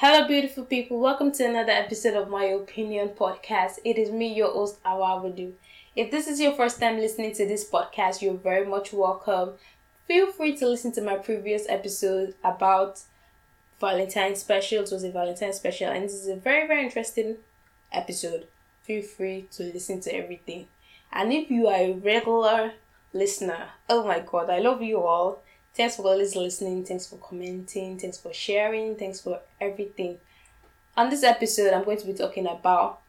Hello, beautiful people. Welcome to another episode of My Opinion Podcast. It is me, your host, Awawadu. If this is your first time listening to this podcast, you're very much welcome. Feel free to listen to my previous episode about Valentine special. It was a Valentine special, and this is a very, very interesting episode. Feel free to listen to everything. And if you are a regular listener, oh my god, I love you all. Thanks for always listening. Thanks for commenting. Thanks for sharing. Thanks for everything. On this episode, I'm going to be talking about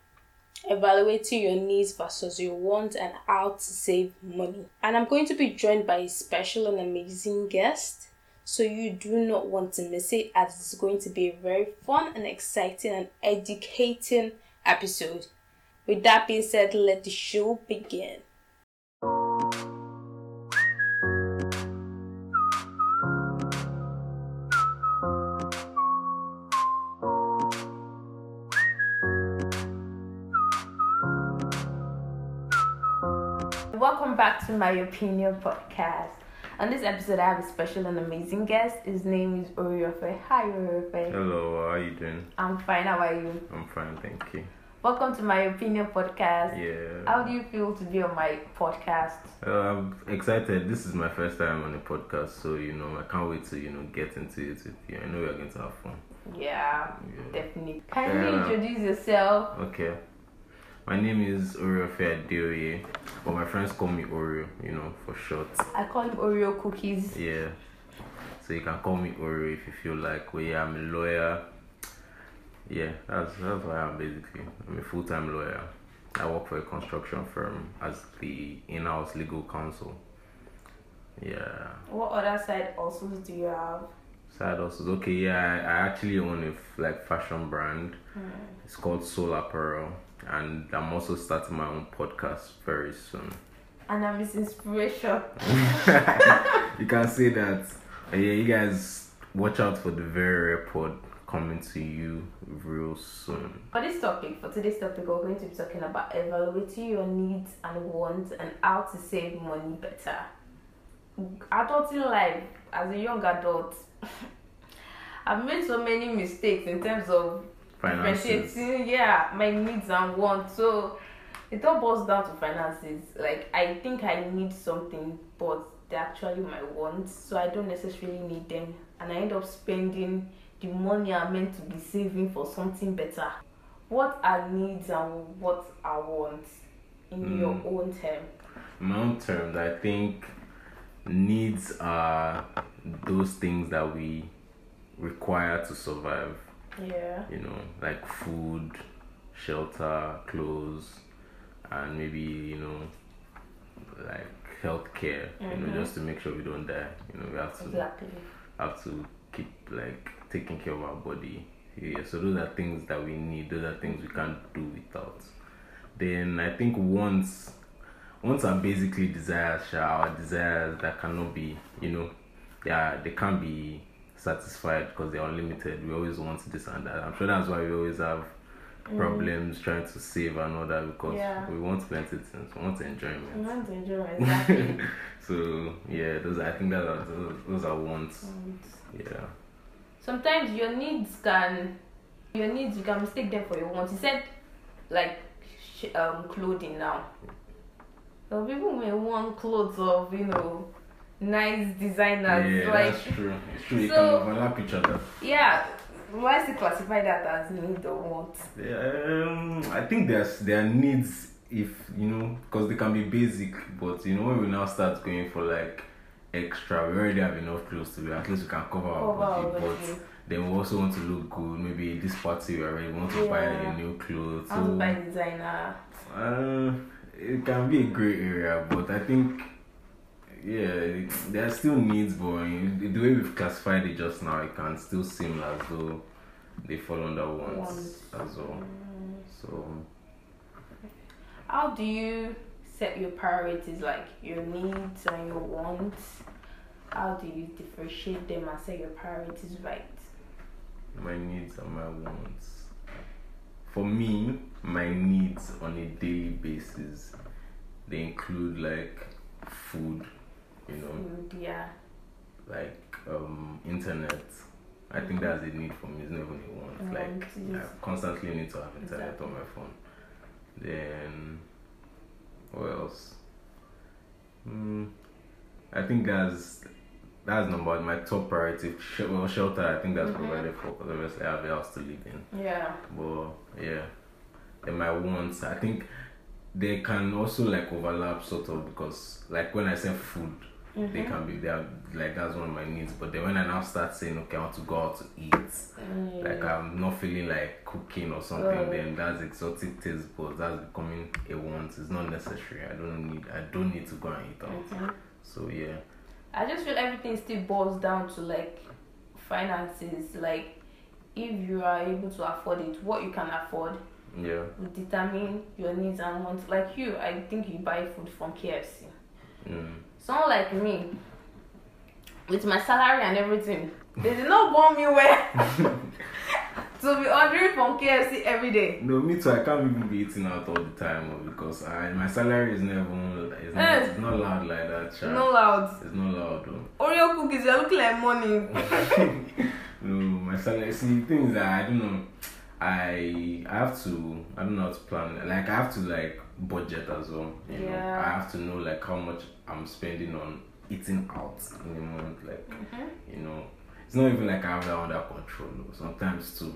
evaluating your needs versus your wants and how to save money. And I'm going to be joined by a special and amazing guest. So you do not want to miss it as it's going to be a very fun and exciting and educating episode. With that being said, let the show begin. To my opinion podcast. On this episode, I have a special and amazing guest. His name is Oriofe. Hi, Oriofe. Hello, how are you doing? I'm fine. How are you? I'm fine, thank you. Welcome to my opinion podcast. Yeah. How do you feel to be on my podcast? Uh, I'm excited. This is my first time on a podcast, so you know I can't wait to you know get into it with you. I know we're going to have fun. Yeah, Yeah. definitely. Can you introduce yourself? Okay. My name is Oriofe Adeoye, but my friends call me Oreo, you know, for short. I call him Oreo Cookies. Yeah. So you can call me Oreo if you feel like. Well, yeah, I'm a lawyer. Yeah, that's that's what I am basically. I'm a full time lawyer. I work for a construction firm as the in-house legal counsel. Yeah. What other side also do you have? Side hustles. Okay, yeah, I, I actually own a f- like fashion brand. Hmm. It's called Soul Apparel, and I'm also starting my own podcast very soon. And I'm his inspiration. you can say that. Uh, yeah, you guys watch out for the very rare pod coming to you real soon. For this topic, for today's topic, we're going to be talking about evaluating your needs and wants and how to save money better. Adulting life, as a young adult, I've made so many mistakes in terms of Finances. differentiating, yeah, my needs and wants. So it all boils down to finances. Like I think I need something, but they're actually my wants, so I don't necessarily need them, and I end up spending the money I'm meant to be saving for something better. What are needs and what are wants in your Mm. own term? My own terms, I think needs are those things that we require to survive. Yeah. You know, like food, shelter, clothes, and maybe you know, like healthcare. You Mhm. know, just to make sure we don't die. You know, we have to Exactly. have to keep like taking care of our body. Yeah, so those are things that we need. Those are things we can't do without. Then I think once once are basically desires, our desires that cannot be, you know, yeah, they can't be satisfied because they're unlimited. We always want this and that. I'm sure that's why we always have problems trying to save and all that because Yeah. we want plenty things. We want enjoyment. You want to enjoy exactly. So yeah, those I think that are those, those are wants. And Yeah. sometimes your needs can your needs you can mistake them for your wants. You said like sh- um clothing now. So people may want clothes of you know nice designers yeah, like that's true. It's true. You So- can overlap each other. yeah. Why is it classified that as need or want? Yeah, um, I think there's there are needs if you know because they can be basic, but you know when we now start going for like extra, we already have enough clothes to wear. At least we can cover our Cover body, but then we also want to look good. Maybe this party we already want to buy a new clothes. So, I want to buy designer. uh, it can be a great area, but I think yeah, there are still needs, but the way we've classified it just now, it can still seem as though they fall under wants as well. So How do you set your priorities like your needs and your wants? How do you differentiate them and set your priorities right? my needs and my wants. For me, my needs on a daily basis, they include like food, you know, yeah. like um internet. I think that's a need for me. It's not even a want. like to I constantly need to have internet Exactly. on my phone. Then what else? Hmm. I think that's that's number one. My top priority. Sh- well, shelter. I think that's Mhm. provided for because obviously I have a house to live in. Yeah. But yeah, and my wants. I think they can also like overlap sort of because like when I say food, they Mhm. can be they are like that's one of my needs. But then when I now start saying okay, I want to go out to eat, Mm. like I'm not feeling like cooking or something, Oh. then that's exotic taste buds. That's becoming a want. It's not necessary. I don't need. I don't need to go and eat out. Mhm. So yeah, I just feel everything still boils down to like finances. Like if you are able to afford it, what you can afford yeah, will determine your needs and wants. Like you, I think you buy food from KFC. mm. Someone like me, with my salary and everything, they did not born me well to be ordering from KFC every day. No, me too. I can't even be eating out all the time oh, because I my salary is never it's not, Eh. it's not loud like that. Child. No loud. It's not loud. Though. Oreo cookies, you're looking like money. No, my salary. See, the thing is that I don't know. I I have to. I don't know how to plan. Like I have to like budget as well. You know, I have to know like how much I'm spending on eating out in a month. Like Mhm. you know, it's not even like I have that under control. though. Sometimes too,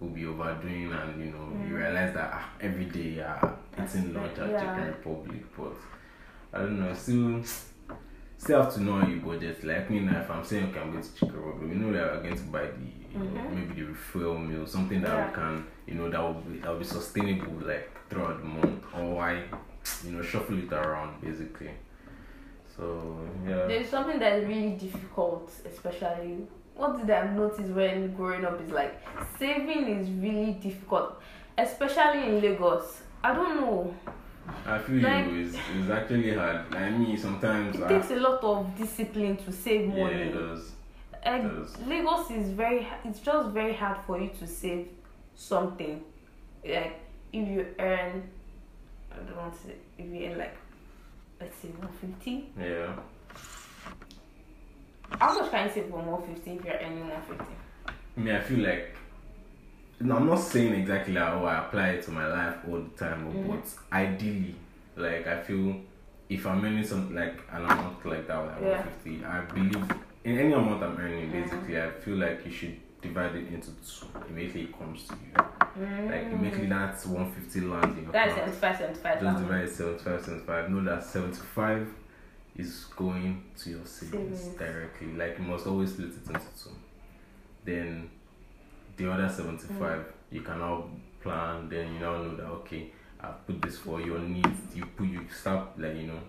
we'll be overdoing, and you know, you Mm. realize that ah, every day uh, eating lunch at Yeah. Chicken Republic, but I don't know. Still, still have to know how you budget. Like me now, if I'm saying okay, I'm going to Chicken Republic, we know that we're going to buy the you know, Mhm. maybe the refill meal, something that Yeah. we can, you know, that will be that will be sustainable like throughout the month, or why you know, shuffle it around basically. So yeah. There's something that is really difficult, especially what did I notice when growing up is like saving is really difficult, especially in Lagos. I don't know. I feel Like- you. It's, it's actually hard. I mean, sometimes. It I, takes a lot of discipline to save money. yeah, it does. And does. Lagos is very it's just very hard for you to save something. Like if you earn I don't want to say if you earn like let's say one fifty. Yeah. How much can you save one fifty if you're earning one fifty? I mean, I feel like. No, I'm not saying exactly like, oh, I apply it to my life all the time, Mhm. but ideally, like, I feel if I'm earning something like an amount like that, like Yeah. 150, I believe in any amount I'm earning, Mhm. basically, I feel like you should divide it into two immediately it comes to you. Mm. Like, immediately that's 150 lands in your That's account. 75, 75 Just divide 75, 75. Know that 75 is going to your savings Savings. directly. Like you must always split it into two. Then the other 75, you can now plan. Then you now know that okay, I put this for your needs. You put you start like you know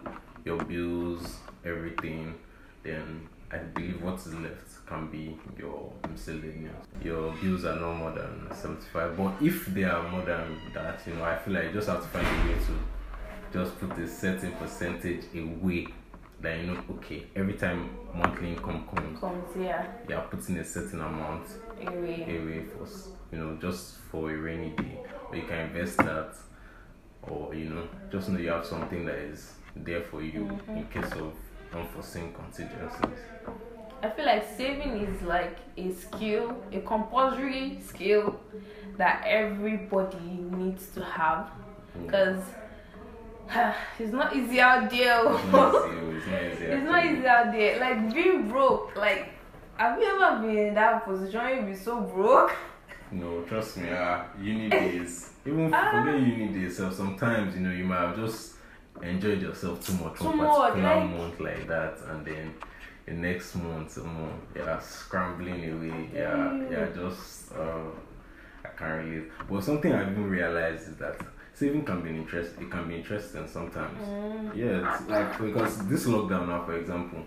your bills, everything. Then I believe what is left can be your miscellaneous. Your bills are no more than 75. But if they are more than that, you know, I feel like you just have to find a way to just put a certain percentage away that you know, okay, every time monthly income comes, Comes here, you are putting a certain amount away. away for, you know, just for a rainy day. Or you can invest that, or you know, just know you have something that is there for you Mhm. in case of unforeseen contingencies. I feel like saving is like a skill, a compulsory skill that everybody needs to have Mm. because it's not easy out there. It's not easy, it's not easy. It's not easy out there. Like being broke. Like, have you ever been in that position where you be so broke? No, trust me, uh, uni days, even Ah. forget uni days, so sometimes, you know, you might have just enjoyed yourself too much Too one much, particular like- month like that, and then the next month, um, yeah, scrambling away, yeah, yeah, just, uh, I can't relate. But something I've even realized is that saving can be interest, it can be interesting sometimes. Mm. Yeah, it's like because this lockdown now, for example,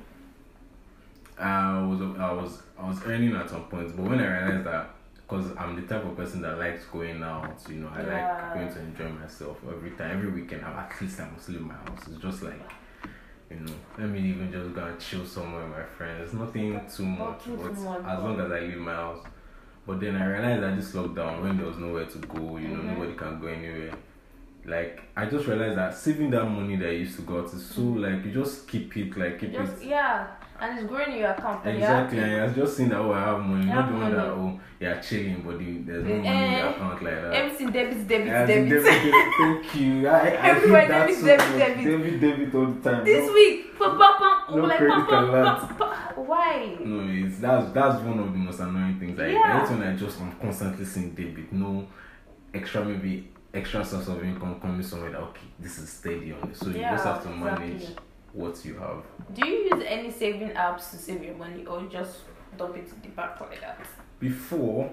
I was I was I was earning at some point, but when I realized that because I'm the type of person that likes going out, you know, I Yeah. like going to enjoy myself every time, every weekend. I'm at least I must in my house. It's just like, you know, let me even just go and chill somewhere with my friends. Nothing too much, Nothing but too much, as long as I leave my house. But then I realized that this lockdown, when there was nowhere to go, you know, Mhm. nobody can go anywhere. Like I just realized that saving that money that I used to go out is so like you just keep it, like keep Just it. yeah. And it's growing your account. you're Exactly, and was just seeing that oh I have money, not the one that oh you're chilling, but the, there's no money in your eh, account like that. Everything debits, debits, Yeah, debit, debit, thank you. I, I Everywhere debit, so debit, much. debit. debit, debit all the time. This No- week, pam, pam, pam, No like credit pam, pam, alert. pam, pam. Why? No, it's that's that's one of the most annoying things. Like Yeah. anytime I just I'm constantly seeing debit, no extra maybe extra source of income coming somewhere that okay, this is steady on it. So you just have to manage exactly. What you have. Do you use any saving apps to save your money, or just dump it in the bank like that? Before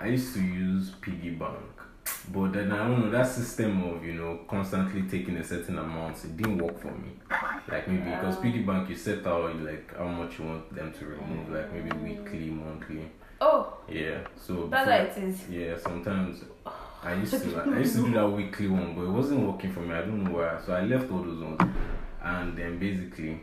I used to use piggy bank. But then I don't know that system of you know constantly taking a certain amount it didn't work for me. Like maybe because Ah. piggy bank you set out like how much you want them to remove, like maybe weekly, monthly. Oh, Yeah. So that's how it is. Yeah, sometimes I used to I used to do that weekly one, but it wasn't working for me. I don't know why. So I left all those ones, and then basically,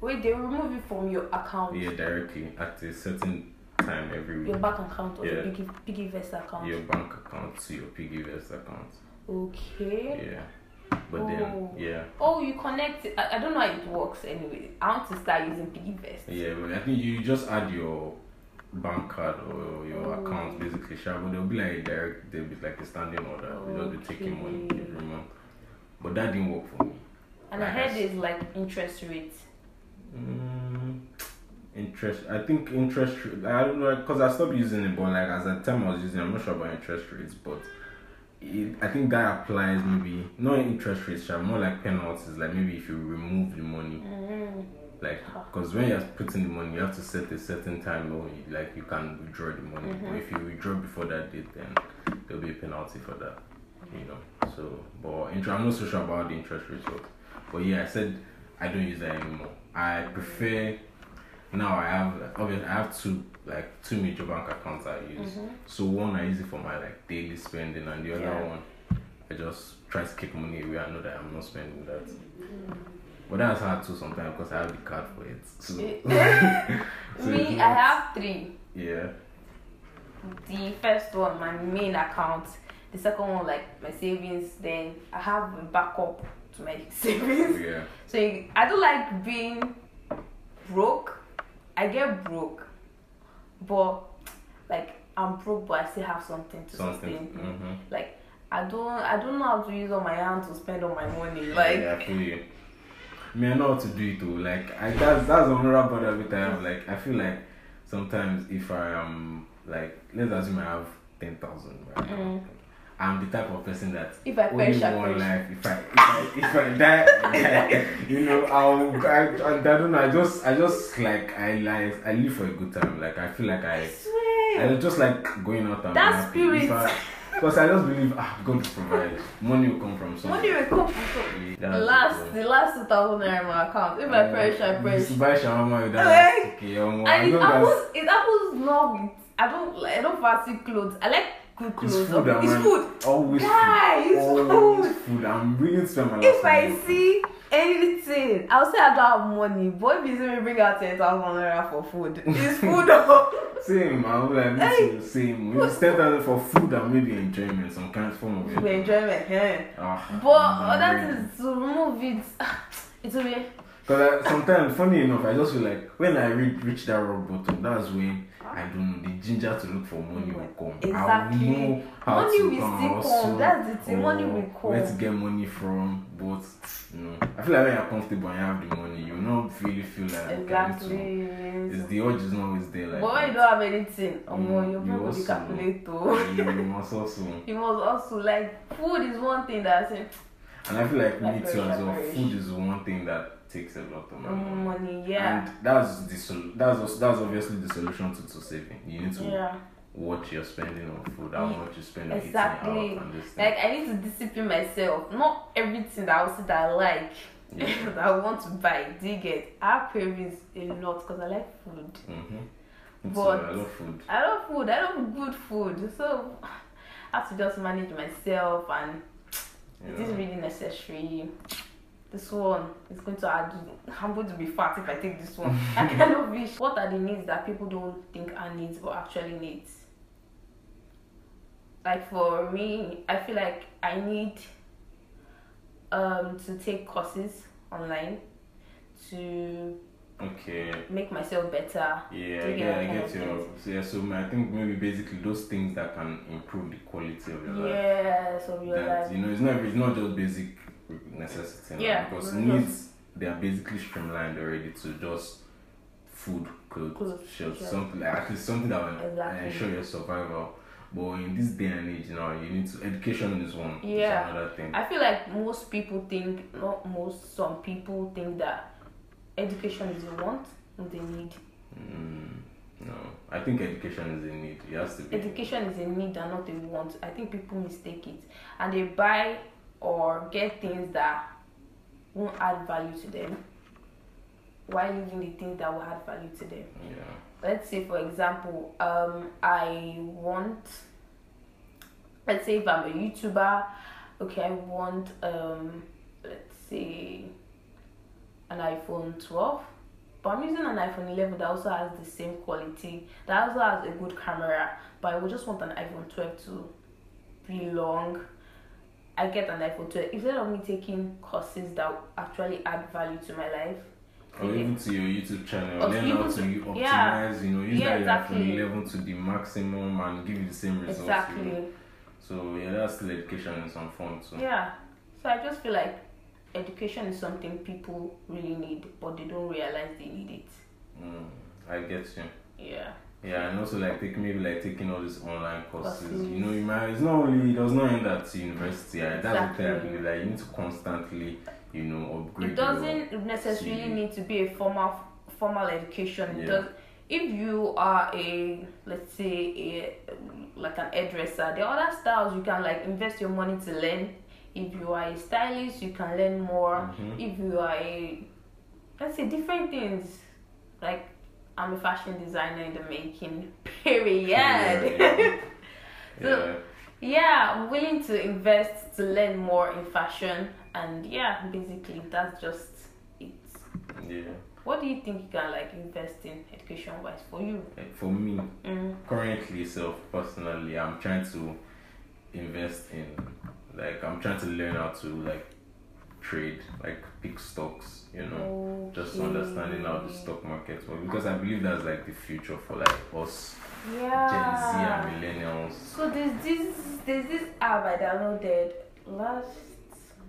Wait, they remove it from your account, yeah, directly at a certain time every week your bank account, or your Yeah. piggy, Piggyvest account. your bank account to your piggyvest account. Okay. Yeah, but Oh. then yeah, Oh, you connect. I, I don't know how it works anyway. I want to start using piggy vest. yeah. But I think you just add your bank card or your Oh. account basically, sure, but there'll be like a direct debit, like a standing order. You'll just be taking money Okay. every month. But that didn't work for me. And I heard I- there's like interest rate. Mm, interest. I think interest. I don't know because I stopped using it, but like as the time I was using, it, I'm not sure about interest rates, but it, I think that applies maybe not interest rates, more like penalties. Like maybe if you remove the money, Mm. like because when you're putting the money, you have to set a certain time or like you can withdraw the money. But if you withdraw before that date, then there'll be a penalty for that. You know. So, but inter- I'm not so sure about the interest rates. But, but yeah, I said I don't use that anymore. I prefer now. I have obviously I have two like two major bank accounts I use. Mm-hmm. So one I use it for my like daily spending, and the other Yeah. one I just try to keep money away. I know that I'm not spending that. But that's hard too sometimes because I have the card for it. So, So Me, I have three. yeah. The first one, my main account. The second one, like my savings. Then I have a backup to my savings. Yeah. So you- I don't like being broke. I get broke, but like I'm broke, but I still have something to sustain. Something. me. Mm-hmm. Like I don't, I don't know how to use all my hands to spend all my money. Like yeah, I feel you. Mean, I know how to do it too. Like, I that's that's another part of it. I have like, I feel like sometimes if I am like, let's assume I have ten thousand right now. Mm. I'm the type of person that if I only perish, one life. If I if I, if I die, I you know, I'll I, I, I don't know. I just I just like I like I live for a good time. Like I feel like I I. I just like going out and That happy. Spirit. I- Because I just believe ah, God will provide. Money will come from somewhere. Money will come from somewhere. Yeah, The last, it, the last two thousand naira in my account. If I perish, I perish. to buy shawarma with that. Like, okay, um, I And it know that's. It happens not. I don't. I don't fancy clothes. I like good it's food. Man. It's food. Always Guys, food. it's Always food. food. I'm willing to my If I see anything, I'll say I don't have money. Boy, see me bring out ten thousand naira for food, it's food. though. Same, man. Like, me Hey. too, same. We spend that for food and maybe enjoyment, some kind of form of it. enjoyment, yeah. Ah, But other things to remove it, it will be. Because sometimes, funny enough, I just feel like when I reach, reach that rock bottom, that's when I don't the ginger to look for money will come. Exactly. I know how Money to will come, still come. That's the thing. Money will come. Where to get money from, but you know, I feel like when you're comfortable and you have the money, you not really feel like need to- Exactly. It's the urge is not always there. Like But when you don't have anything, um, Mm, your you brain will also- calculator. you must also, You must also like food is one thing that and I feel like Like me too as well. Food is one thing that takes a lot of money. um, money, yeah, And that's the sol- that's that's obviously the solution to, to saving. You need to yeah. watch your spending on food, how Mm, much you spend on exactly. eating out and this thing. Like I need to discipline myself. Not everything that I say that I like Yeah. that I want to buy. Do you get? I have cravings a lot because I like food. Mm-hmm. But- I love food. I love food. I love good food. So I have to just manage myself and You it is really necessary. This one is going to add. I'm going to be fat if I take this one. I kind of wish. What are the needs that people don't think are needs but actually needs? Like for me, I feel like I need um to take courses online to Okay. make myself better. Yeah, Do I get, get I get of your. So, yeah, so I think maybe basically those things that can improve the quality of your life. Yes, of your that life. you know, it's not it's not just basic necessity. now, Yeah, because needs they are basically streamlined already to just food, clothes, Clothes, shelter, something like at least something that will Exactly. ensure your survival. But in this day and age now, you need to education is one. Yeah. It's another thing. I feel like most people think, not most, some people think that education is a want and they need. Mm, no, I think education is a need. It has to be. Education is a need and not a want. I think people mistake it and they buy or get things that won't add value to them while leaving the things that will add value to them. Yeah. let's say for example um i want let's say if i'm a youtuber okay i want um let's say an iphone 12 but i'm using an iphone 11 that also has the same quality that also has a good camera but i would just want an iphone 12 to be long i get an iphone 12 instead of me taking courses that actually add value to my life Or even to your YouTube channel, Or learn how to to- optimize, yeah. you know, use Yeah, that exactly. iPhone 11 to the maximum and give you the same results. you know. exactly So yeah, that's still education in some form So. Yeah. So I just feel like education is something people really need, but they don't realize they need it. Mm, I get you. Yeah. Yeah, and also like take maybe like taking all these online courses. Courses. You know, you might it's not only it does not end at university. I, that's the thing I believe. Like you need to constantly, you know, upgrade. It doesn't necessarily need to be a formal formal education. It Yeah. does if you are a let's say a like an hairdresser, are other styles you can like invest your money to learn. If you are a stylist, you can learn more. Mhm. If you are a let's say different things like I'm a fashion designer in the making. Period. Yeah, yeah. So- yeah. Yeah, I'm willing to invest to learn more in fashion, and yeah, basically that's just it. yeah. What do you think you can like invest in education wise for you? For me, Mm. currently self personally i'm trying to invest in like i'm trying to learn how to like trade like pick stocks you know just understanding how the stock market works because i believe that's like the future for like us gen z Yeah. and millennials So there's this there's this app I downloaded last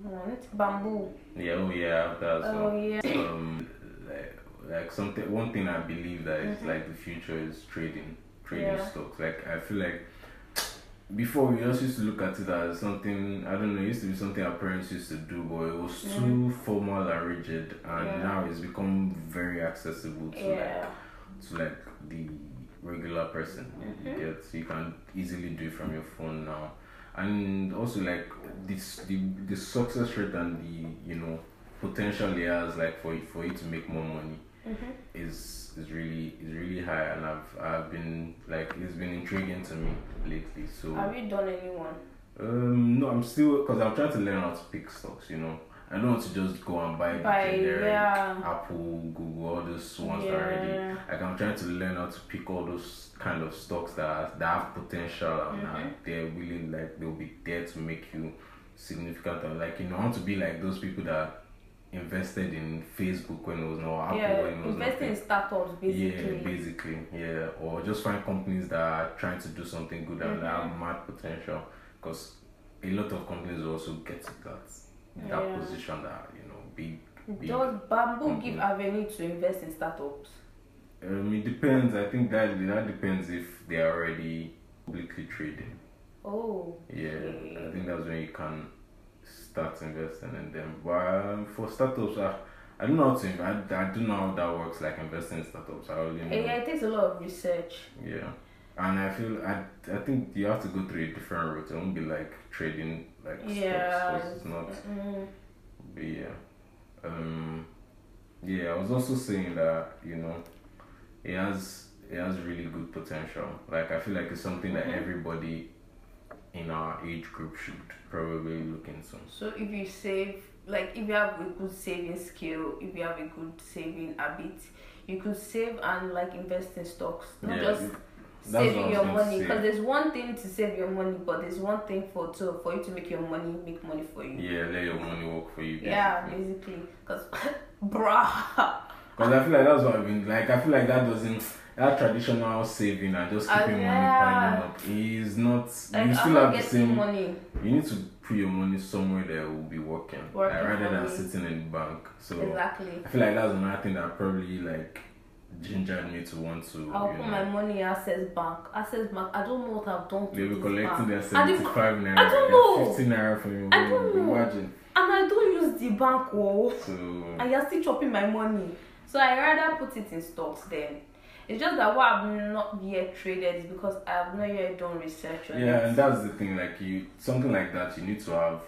month, Bamboo. yeah oh yeah that's Oh one. yeah. um like like something one thing i believe that is Mhm. like the future is trading trading Yeah. stocks like i feel like before we just used to look at it as something i don't know it used to be something our parents used to do but it was too formal and rigid and Yeah. now it's become very accessible to Yeah. like to like the regular person you Mhm. get you can easily do it from your phone now and also like this the the success rate and the you know potential layers like for for you to make more money Mhm. is is really is really high and I've I've been like it's been intriguing to me lately so Have you done anyone? um no I'm still because I'm trying to learn how to pick stocks you know I don't want to just go and buy generic yeah. Apple Google all those ones are already like I'm trying to learn how to pick all those kind of stocks that are, that have potential and Mhm. are they're willing like they'll be there to make you significant and like you know I want to be like those people that invested in Facebook when it was not Apple yeah, when it was investing in startups basically. Yeah, basically, yeah, or just find companies that are trying to do something good and that have mad potential. Because a lot of companies also get to that that Yeah. position that you know big. big Does Bamboo company. give avenue to invest in startups? Um, it depends. I think that that depends if they are already publicly trading. Oh. Yeah, Okay. I think that's when you can start investing in them. But for startups, I, I don't know how to. inv- I, I don't know how that works. Like investing in startups, I only know. Yeah, it takes a lot of research. Yeah, and I feel I I think you have to go through a different route. It won't be like trading like Yeah. stocks. It's not. Mm. But yeah, um, yeah. I was also saying that you know, it has it has really good potential. Like I feel like it's something that Mhm. everybody in our age group should probably look into. So if you save, like if you have a good saving skill, if you have a good saving habit, you could save and like invest in stocks, not Yeah, just it- that's what I saving your money. Because there's one thing to save your money, but there's one thing for to for you to make your money make money for you. Yeah, let your money work for you. Yeah, basically. basically, because bruh, Because I feel like that's what I've been like. I feel like that doesn't that traditional saving and just Uh, keeping money piling up is not. Like, you still have the same. money. You need to put your money somewhere that will be working, Working like, rather than sitting in the bank. So Exactly. I feel like that's another thing that probably like gingered me to want to. I'll put know, my money in Access Bank. Access Bank. I don't know what I've done to They were this collecting their 75 naira, I don't know. 50 naira from you. I don't know. Imagine. And I don't use the bank, oh. So, and you're still chopping my money. So I rather put it in stocks then. It's just that what I've not yet traded is because I've not yet done research on yeah, it. and that's the thing. Like, you, something like that, you need to have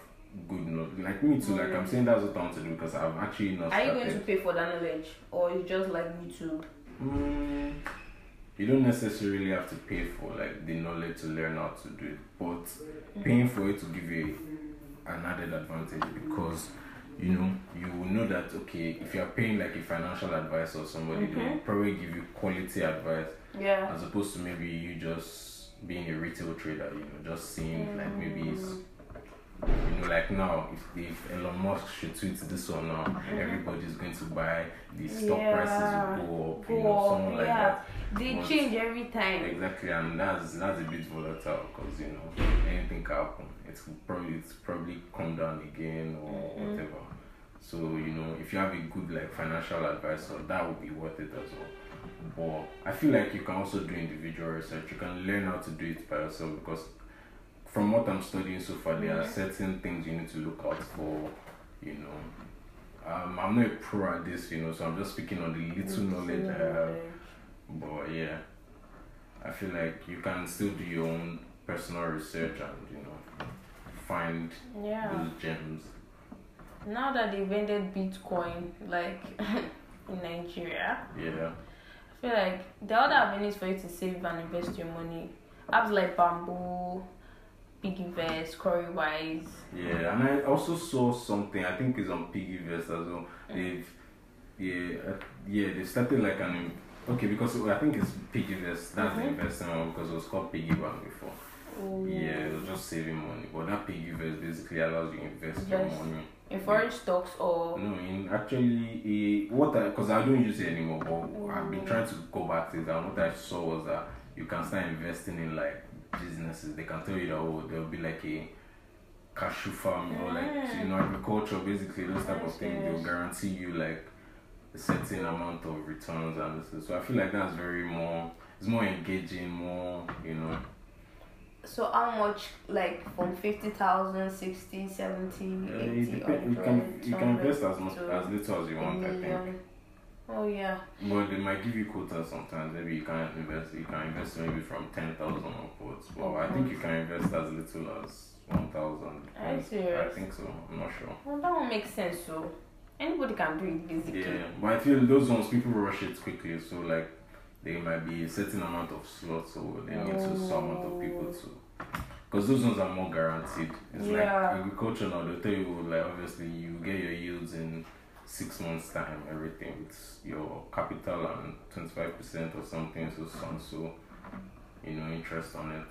good knowledge. Like, me too. Like, I'm saying that's what I want to do because I've actually not Are you going to pay for that knowledge, or you just like YouTube? Mm, you don't necessarily have to pay for like the knowledge to learn how to do it, but paying for it to give you an added advantage because you know you will know that okay if you are paying like a financial advisor or somebody they will probably give you quality advice Yeah. as opposed to maybe you just being a retail trader you know just seeing like maybe mm. it's you know like now if, if Elon Musk should tweet this or now mm-hmm. everybody's going to buy the stock Yeah. prices will go up you Go know up, someone like that They But- change every time. Exactly, and that's that's a bit volatile because you know anything can happen. It's probably it's probably come down again or whatever. So you know if you have a good like financial advisor, that would be worth it as well. But I feel like you can also do individual research. You can learn how to do it by yourself because from what I'm studying so far, there are certain things you need to look out for. You know, um, I'm not a pro at this, you know, so I'm just speaking on the little knowledge I have. But yeah, I feel like you can still do your own personal research and you know find Yeah. those gems. Now that they've ended Bitcoin, like in Nigeria, Yeah, I feel like the other avenues for you to save and invest your money, apps like Bamboo, Piggyvest, Cowrywise. yeah, and I also saw something. I think it's on Piggyvest as well. They've yeah uh, yeah they started like an okay because I think it's Piggyvest. That's the Mhm. investment because it was called Piggy Bank before. Yeah, it was just saving money, but that Piggyvest basically allows you to invest your money. In foreign stocks or No, in actually, eh, what I because I don't use it anymore, but I've been trying to go back to it. And what I saw was that you can start investing in like businesses. They can tell you that oh, there'll be like a cashew farm or like you know agriculture, basically those type of things. They'll guarantee you like a certain amount of returns and this. So I feel like that's very more. It's more engaging, more you know. So how much like from 50,000, 60, 70, Uh, 80, it depend, you can you can invest as much as little as you want. I think. Oh yeah. Well, they might give you quotas sometimes. Maybe you can invest. You can invest maybe from ten thousand upwards. Well, I think you can invest as little as one thousand. You serious? I think so. I'm not sure. Well, that one makes sense. So anybody can do it basically. Yeah, but I feel those ones people rush it quickly. So like, there might be a certain amount of slots, so they need to some amount of people to. Because those ones are more guaranteed. It's Yeah. like agriculture now. They'll tell you like obviously you get your yields in six months time. Everything with your capital and twenty five percent or something. So some so you know interest on it.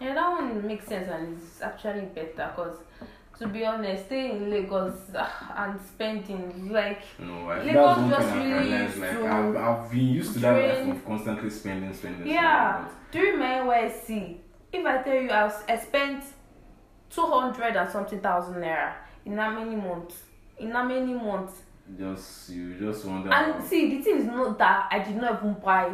Yeah, that one makes sense and it's actually better because to be honest, staying in Lagos and spending like No, I Lagos that's just really realized. Like to I've, I've been used to that life of constantly spending, spending, yeah. spending. During my NYC, if I tell you I, was, I spent two hundred and something thousand naira in how many months? In how many months? But just you just wonder. And see, the thing is not that I did not even buy.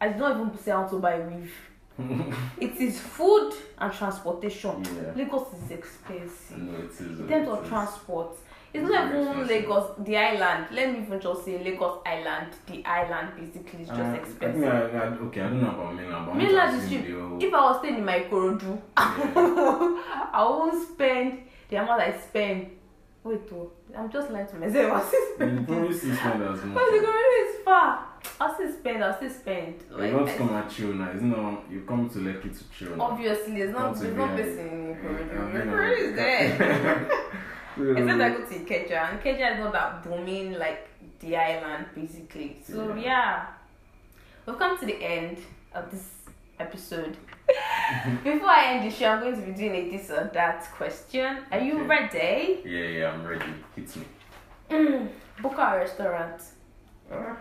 I did not even say how to buy weave. Mm-hmm. It is food and transportation. Yeah. Lagos is expensive. no, it is. Uh, in terms of is. transport, it's It's not even. Lagos, the island. Let me even just say Lagos Island. The island basically is just Uh, expensive. I, I, okay, I don't know about mainland, but Mainland is cheap. If I was staying in my Korodu, yeah. I won't spend the amount I spend. Wait, oh, I'm just lying to myself. I'll still You probably still spend as But the. Korodu is far. I'll still spend. I'll still spend. You want to I- come and chill now. It's not you come to Lekki to chill. now. Obviously, it's not, Not to there's no person in Ikorodu. Yeah, I know. Ikorodu is there. Except I go to Ikeja, and Ikeja is not that booming like the island, basically. So Yeah. yeah, we've come to the end of this episode. Before I end the show, I'm going to be doing a this or that question. Are you Okay. ready? Yeah, yeah, I'm ready. Hit me. Mm, book our restaurant. Ah,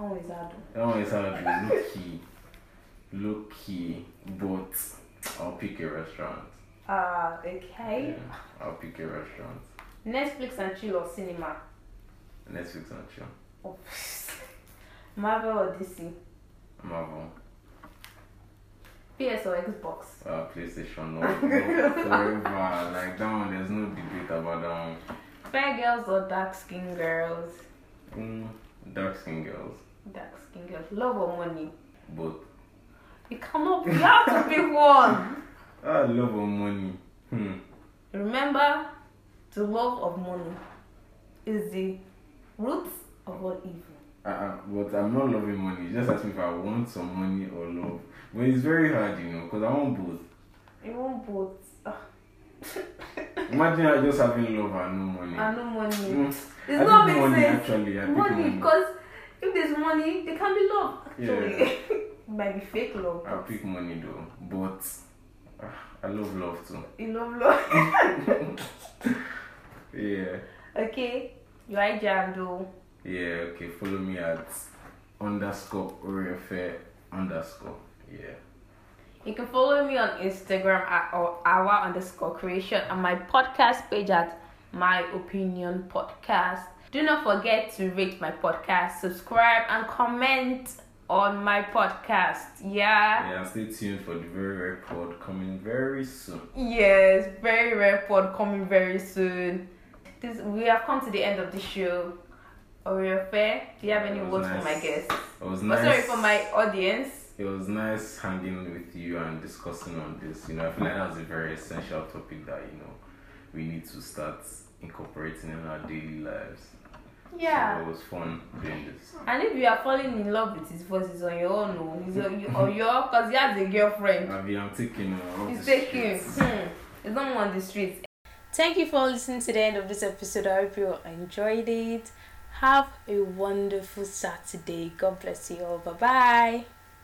Is hard. that one is hard. Low key, low key, but I'll pick a restaurant. Ah, okay. Yeah, I'll pick a restaurant. Netflix and chill or cinema? Netflix and chill. Oh. Marvel or DC? Marvel. PS or Xbox? Uh, PlayStation. No, no, forever. Like that one, there's no debate about that one. Fair girls or dark skin girls? Mm, dark skin girls, Dark skin girls. Love or money? both. You cannot. You have to pick one. I love or money. Hmm. Remember, the love of money is the root of all evil. Uh, but I'm not loving money. Just ask me if I want some money or love. But it's very hard, you know, because I want both. You want both. Ah, Imagine I just having love and no money. and no money. Mm. It's I not make money sense. actually. I money. because if there's money, there can be love. Actually, it might be fake love. I pick money though, but uh, I love love too. You love love. Yeah, okay, you are though yeah. Okay, follow me at underscore Oriofe underscore. Yeah. You can follow me on Instagram at our underscore creation and my podcast page at my opinion podcast. Do not forget to rate my podcast, subscribe, and comment on my podcast. Yeah. Yeah. Stay tuned for the very rare pod coming very soon. Yes, very rare pod coming very soon. This we have come to the end of the show. Oriofe, do you have any words for my guests? It was Oh, nice. sorry for my audience. It was nice hanging with you and discussing on this. You know, I feel like that was a very essential topic that you know we need to start incorporating in our daily lives. Yeah. So it was fun doing this. And if you are falling in love with his voice, it's on your own, no. It's on, on your, because he has a girlfriend. Avi, I'm taking uh, off He's taking. Hmm. It's not on the streets. Thank you for listening to the end of this episode. I hope you enjoyed it. Have a wonderful Saturday. God bless you all. Bye bye.